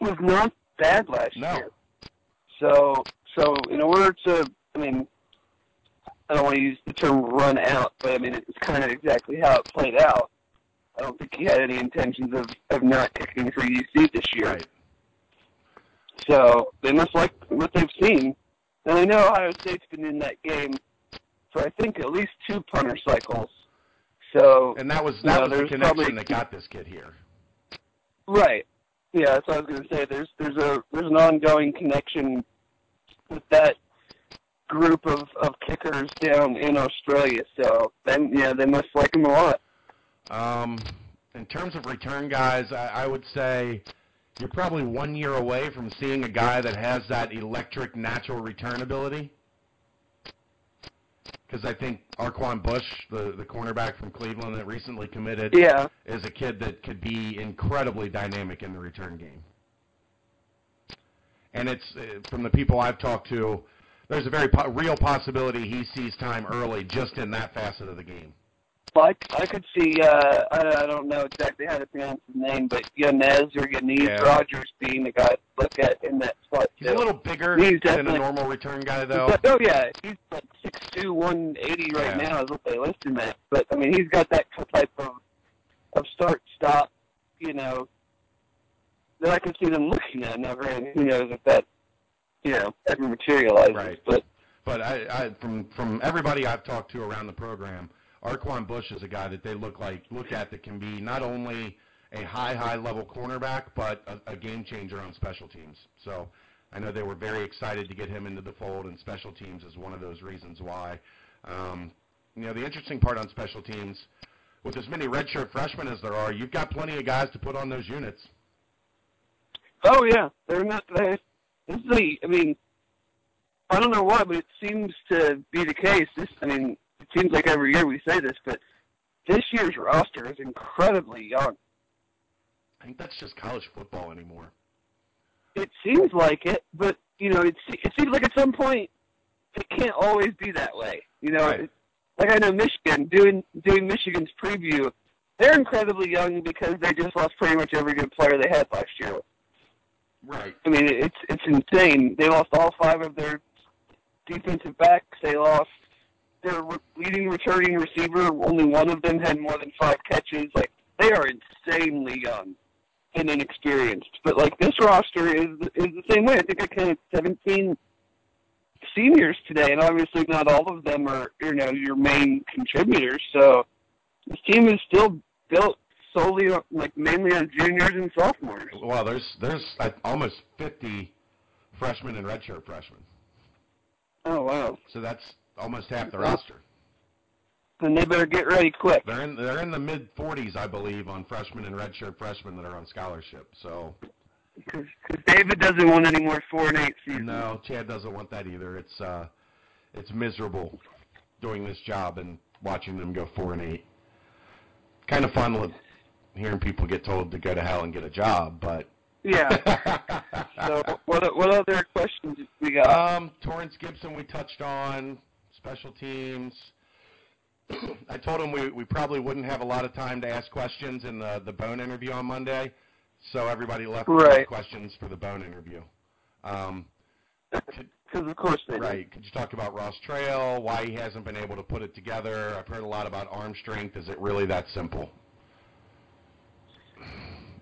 was not bad last No. year. So so in order to I mean I don't want to use the term run out, but I mean it's kind of exactly how it played out. I don't think he had any intentions of, of not kicking for UC this year. right. So they must like what they've seen. And I know Ohio State's been in that game for I think at least two punter cycles. So And that was that was the connection probably- that got this kid here. Right. Yeah, that's what I was going to say. There's there's a there's an ongoing connection with that group of of kickers down in Australia. So then, yeah, they must like him a lot. Um, in terms of return guys, I, I would say you're probably one year away from seeing a guy that has that electric natural return ability. because I think Arquon Bush, the the cornerback from Cleveland that recently committed, Yeah. is a kid that could be incredibly dynamic in the return game. And it's uh, from the people I've talked to, there's a very po- real possibility he sees time early just in that facet of the game. Well, I, I could see, uh, I, I don't know exactly how to pronounce his name, but Yanez or Yanez Yeah. Rogers being the guy to look at in that spot. He's a little bigger He's than a normal return guy, though. But, oh yeah, he's like six two, one eighty right Yeah. now is what they list him at. But I mean, he's got that type of of start stop, you know, that I could see them looking at. Now, granted, who knows if that, you know, ever materializes. Right. But But I, I from from everybody I've talked to around the program, Arquon Bush is a guy that they look like look at that can be not only a high high level cornerback, but a, a game changer on special teams. So I know they were very excited to get him into the fold, and special teams is one of those reasons why. Um, you know, the interesting part on special teams, with as many redshirt freshmen as there are, you've got plenty of guys to put on those units. oh yeah, they're not. They, this is the. I mean, I don't know why, but it seems to be the case. This. I mean, seems like every year we say this, but this year's roster is incredibly young. I think that's just college football anymore. It seems like it, but you know, it it seems like at some point it can't always be that way. You know, Right. it, like I know Michigan doing doing Michigan's preview, they're incredibly young because they just lost pretty much every good player they had last year. Right. I mean, it's it's insane. They lost all five of their defensive backs. They lost their leading returning receiver. Only one of them had more than five catches. Like they are insanely young and inexperienced. But like this roster is is the same way. I think I counted seventeen seniors today, and obviously not all of them are you know your main contributors. So this team is still built solely on, like mainly on juniors and sophomores. Well, there's there's uh, almost 50 freshmen and redshirt freshmen, Oh wow! so that's almost half the roster. Then they better get ready quick. They're in they're in the mid 40s, I believe, on freshmen and redshirt freshmen that are on scholarship. So Because David doesn't want any more four and eight seasons. no, Chad doesn't want that either. It's uh, it's miserable doing this job and watching them go four and eight. Kind of fun with hearing people get told to go to hell and get a job, but. Yeah. [LAUGHS] So what what other questions we got? Um, Torrance Gibson we touched on, special teams. [CLEARS THROAT] I told him we, we probably wouldn't have a lot of time to ask questions in the, the Bohn interview on Monday, so everybody left Right. questions for the Bohn interview. Um, Because [LAUGHS] of course they right, could you talk about Ross Trail, why he hasn't been able to put it together? I've heard a lot about arm strength. Is it really that simple?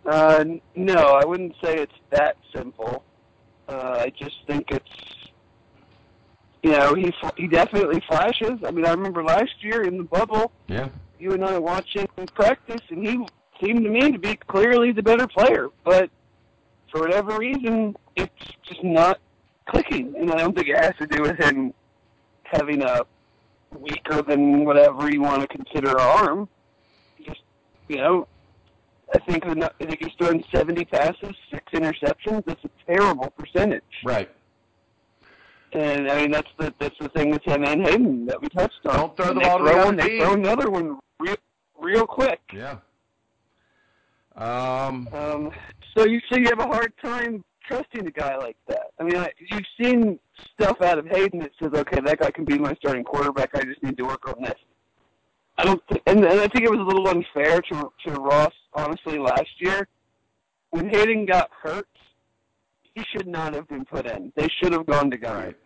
Uh, no, I wouldn't say it's that simple. Uh, I just think it's, you know, he f- he definitely flashes. I mean, I remember last year in the bubble, Yeah. you and I watching him practice, and he seemed to me to be clearly the better player. But for whatever reason, it's just not clicking. And I don't think it has to do with him having a weaker than whatever you want to consider arm. Just, you know, I think I think he's thrown 70 passes, six interceptions. That's a terrible percentage. Right. And I mean, that's the that's the thing with him and Hayden that we touched on. Don't throw the ball throw one, They throw another one real real quick. Yeah. Um, Um, so you so you have a hard time trusting a guy like that. I mean, I, you've seen stuff out of Hayden that says, okay, that guy can be my starting quarterback. I just need to work on this. I don't, th- and, and I think it was a little unfair to to Ross, honestly, last year when Hayden got hurt. He should not have been put in. They should have gone together. right.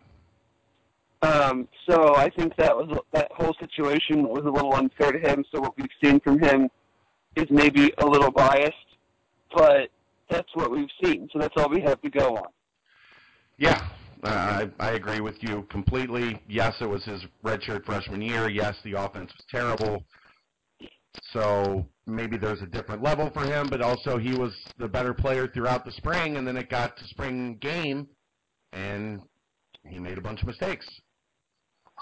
Um, so I think that was that whole situation was a little unfair to him. So what we've seen from him is maybe a little biased, but that's what we've seen. So that's all we have to go on. Yeah, uh, I I agree with you completely. Yes, it was his redshirt freshman year. Yes, the offense was terrible. So maybe there's a different level for him, but also he was the better player throughout the spring, and then it got to spring game, and he made a bunch of mistakes.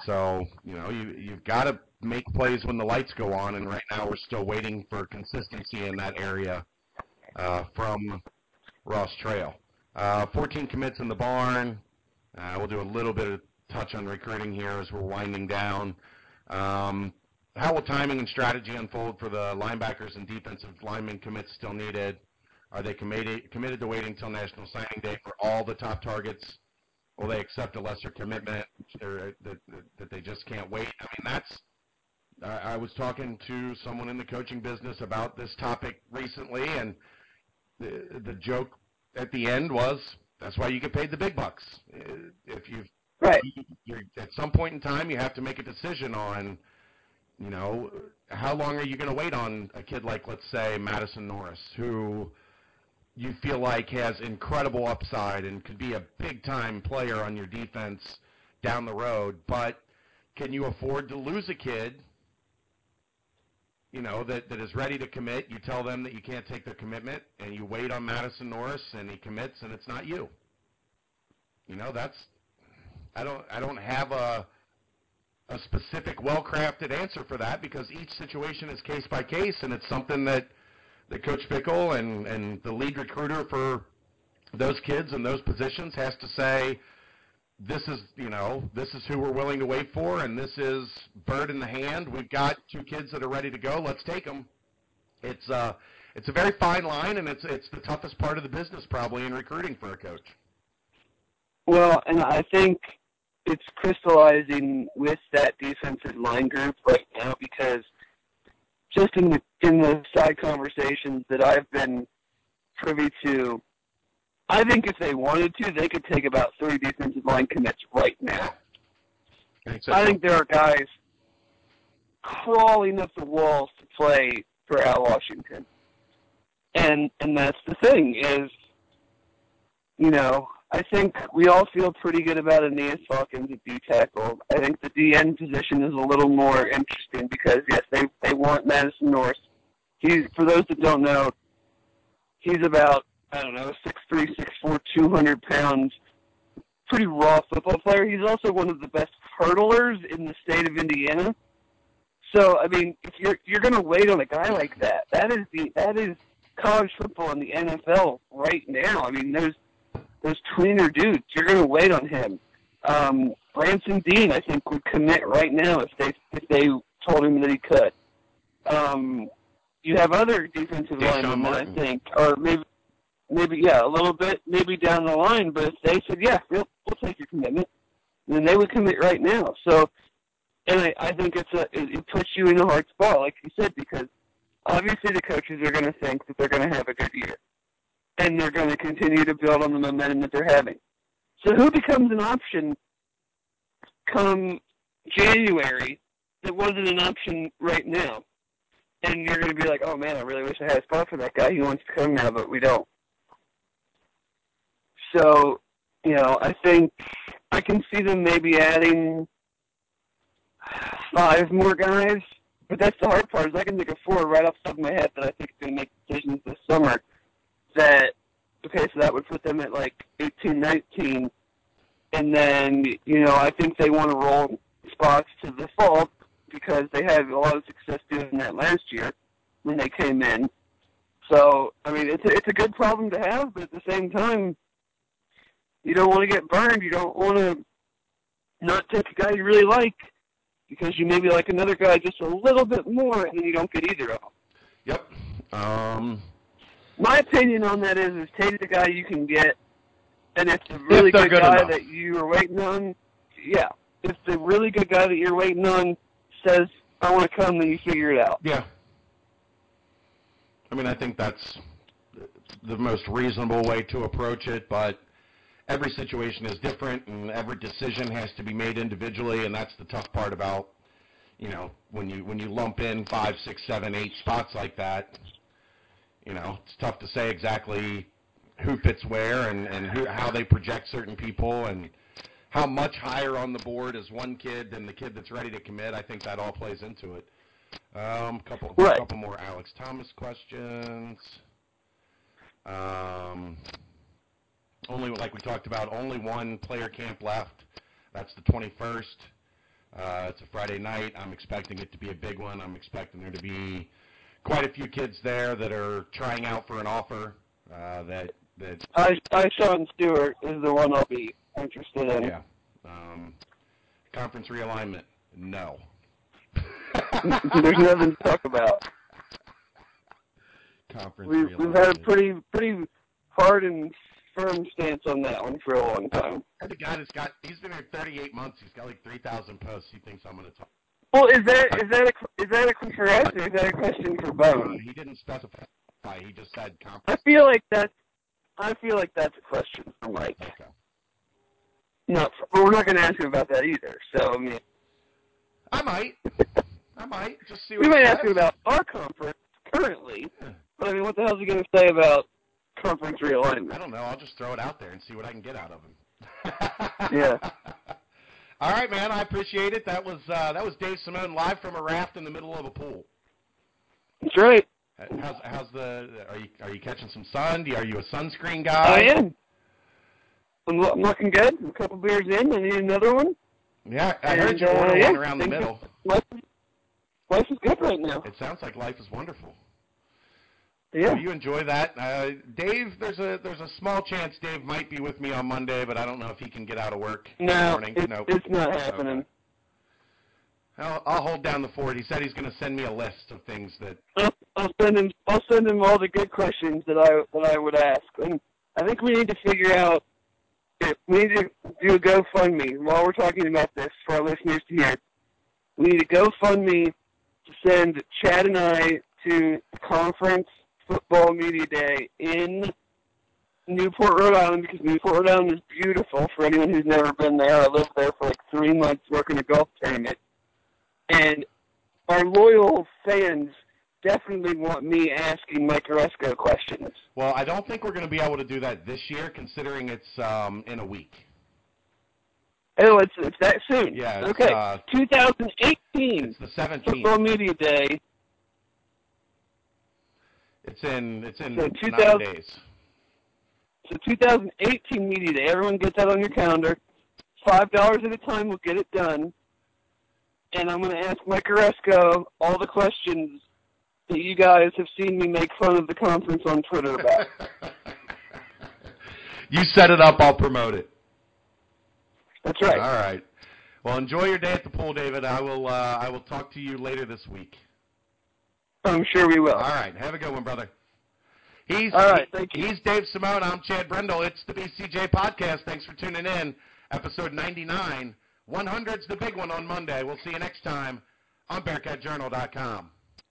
So you know you you've got to make plays when the lights go on, and right now we're still waiting for consistency in that area uh, from Ross Trail. Uh, 14 commits in the barn. Uh, we'll do a little bit of touch on recruiting here as we're winding down. Um, how will timing and strategy unfold for the linebackers and defensive lineman commits still needed? Are they committed committed to waiting until National Signing Day for all the top targets? Will they accept a lesser commitment or that, that they just can't wait? I mean, that's. I was talking to someone in the coaching business about this topic recently, and the the joke at the end was that's why you get paid the big bucks. If you right, at some point in time, you have to make a decision on, you know, how long are you going to wait on a kid like, let's say, Madison Norris, who you feel like has incredible upside and could be a big time player on your defense down the road, but can you afford to lose a kid you know, that, that is ready to commit. You tell them that you can't take their commitment, and you wait on Madison Norris, and he commits, and it's not you. You know, that's I don't I don't have a a specific, well-crafted answer for that because each situation is case by case, and it's something that that Coach Fickell and and the lead recruiter for those kids and those positions has to say this is you know this is who we're willing to wait for, and this is bird in the hand. We've got two kids that are ready to go. Let's take them. It's uh it's a very fine line, and it's it's the toughest part of the business probably in recruiting for a coach. Well, and I think it's crystallizing with that defensive line group right now because just in the in the side conversations that I've been privy to, I think if they wanted to, they could take about three defensive line commits right now. I think there are guys crawling up the walls to play for Al Washington. And and that's the thing is, you know, I think we all feel pretty good about Aeneas Falcons at D tackle. I think the DN position is a little more interesting because yes, they they want Madison Norris. He's for those that don't know, he's about I don't know, six three, six four, two hundred pounds. Pretty raw football player. He's also one of the best hurdlers in the state of Indiana. So I mean, if you're you're going to wait on a guy like that, that is the that is college football in the NFL right now. I mean, those those tweener dudes, you're going to wait on him. Um, Branson Dean, I think, would commit right now if they if they told him that he could. Um, you have other defensive linemen that I think, or maybe maybe yeah, a little bit, maybe down the line. But if they said, yeah, we'll, we'll take your commitment, then they would commit right now. So, and I, I think it's a it, it puts you in a hard spot, like you said, because obviously the coaches are going to think that they're going to have a good year, and they're going to continue to build on the momentum that they're having. So, who becomes an option come January that wasn't an option right now? And you're going to be like, oh man, I really wish I had a spot for that guy. He wants to come now, but we don't. So, you know, I think I can see them maybe adding five more guys. But that's the hard part is I can think of four right off the top of my head that I think are going to make decisions this summer. That okay, so that would put them at like 18, 19. And then, you know, I think they want to roll spots to the fall because they had a lot of success doing that last year when they came in. So, I mean, it's a, it's a good problem to have, but at the same time, you don't want to get burned. You don't want to not take a guy you really like because you maybe like another guy just a little bit more, and then you don't get either of them. Yep. Um, My opinion on that is, is take the guy you can get, and if the really if good, good, guy enough. that you are waiting on, yeah, if the really good guy that you're waiting on says, "I want to come," then you figure it out. Yeah. I mean, I think that's the most reasonable way to approach it, but every situation is different and every decision has to be made individually and that's the tough part about you know when you when you lump in five six seven eight spots like that you know it's tough to say exactly who fits where and and who, how they project certain people and how much higher on the board is one kid than the kid that's ready to commit i think that all plays into it um couple right. couple more alex thomas questions um only, like we talked about, only one player camp left. That's the 21st. Uh, it's a Friday night. I'm expecting it to be a big one. I'm expecting there to be quite a few kids there that are trying out for an offer. Uh, that that. I, I Sean Stewart is the one I'll be interested in. Yeah. Um, conference realignment, no. There's nothing to talk about. [LAUGHS] Conference We've we've had a pretty pretty hard and firm stance on that one for a long time. The guy that's got he's been here 38 months. He's got like 3,000 posts. He thinks I'm going to talk. Well, is that is that a is that a question for us or is that a question for Bohn? he didn't specify. He just said I feel like that's I feel like that's a question for Mike. Okay. For, well, we're not going to ask him about that either. So I mean, I might. I might just see. [LAUGHS] What we might ask him about our conference currently. But I mean, what the hell is he going to say about conference realignment? I don't know. I'll just throw it out there and see what I can get out of him. Yeah. [LAUGHS] All right, man. I appreciate it. That was uh, that was Dave Simone live from a raft in the middle of a pool. That's right. How's how's the? Are you are you catching some sun? You- Are you a sunscreen I guy? am. I'm, lo- I'm looking good. A couple beers in. I need another one. Yeah, I heard you uh, yeah, one around the middle. Life, life is good right now. It sounds like life is wonderful. Yeah. So you enjoy that, uh, Dave. There's a there's a small chance Dave might be with me on Monday, but I don't know if he can get out of work in the No, morning. it, Nope. it's not happening. I'll, I'll hold down the fort. He said he's going to send me a list of things that. I'll, I'll send him. I'll send him all the good questions that I that I would ask. And I think we need to figure out. If we need to do a GoFundMe while we're talking about this for our listeners to hear. We need a GoFundMe to send Chad and I to a conference football media day in Newport, Rhode Island, because Newport, Rhode Island is beautiful. For anyone who's never been there, I lived there for like three months working a golf tournament, and our loyal fans definitely want me asking Mike Aresco questions. Well, I don't think we're going to be able to do that this year, considering it's um, in a week. Oh, it's it's that soon. Yeah, it's, okay. uh, 2018 It's the 17th. Football Media Day. It's in it's in So nine 2000 days. So 2018 Media Day. Everyone get that on your calendar. Five dollars at a time will get it done. And I'm going to ask Mike Aresco all the questions that you guys have seen me make fun of the conference on Twitter about. [LAUGHS] you set it up. I'll promote it. That's right. All right. Well, enjoy your day at the pool, David. I will. Uh, I will talk to you later this week. I'm sure we will. All right. Have a good one, brother. He's All right, thank you. He's Dave Simone. I'm Chad Brendel. It's the BCJ podcast. Thanks for tuning in. Episode 99. 100's the big one on Monday. We'll see you next time on BearcatJournal.com.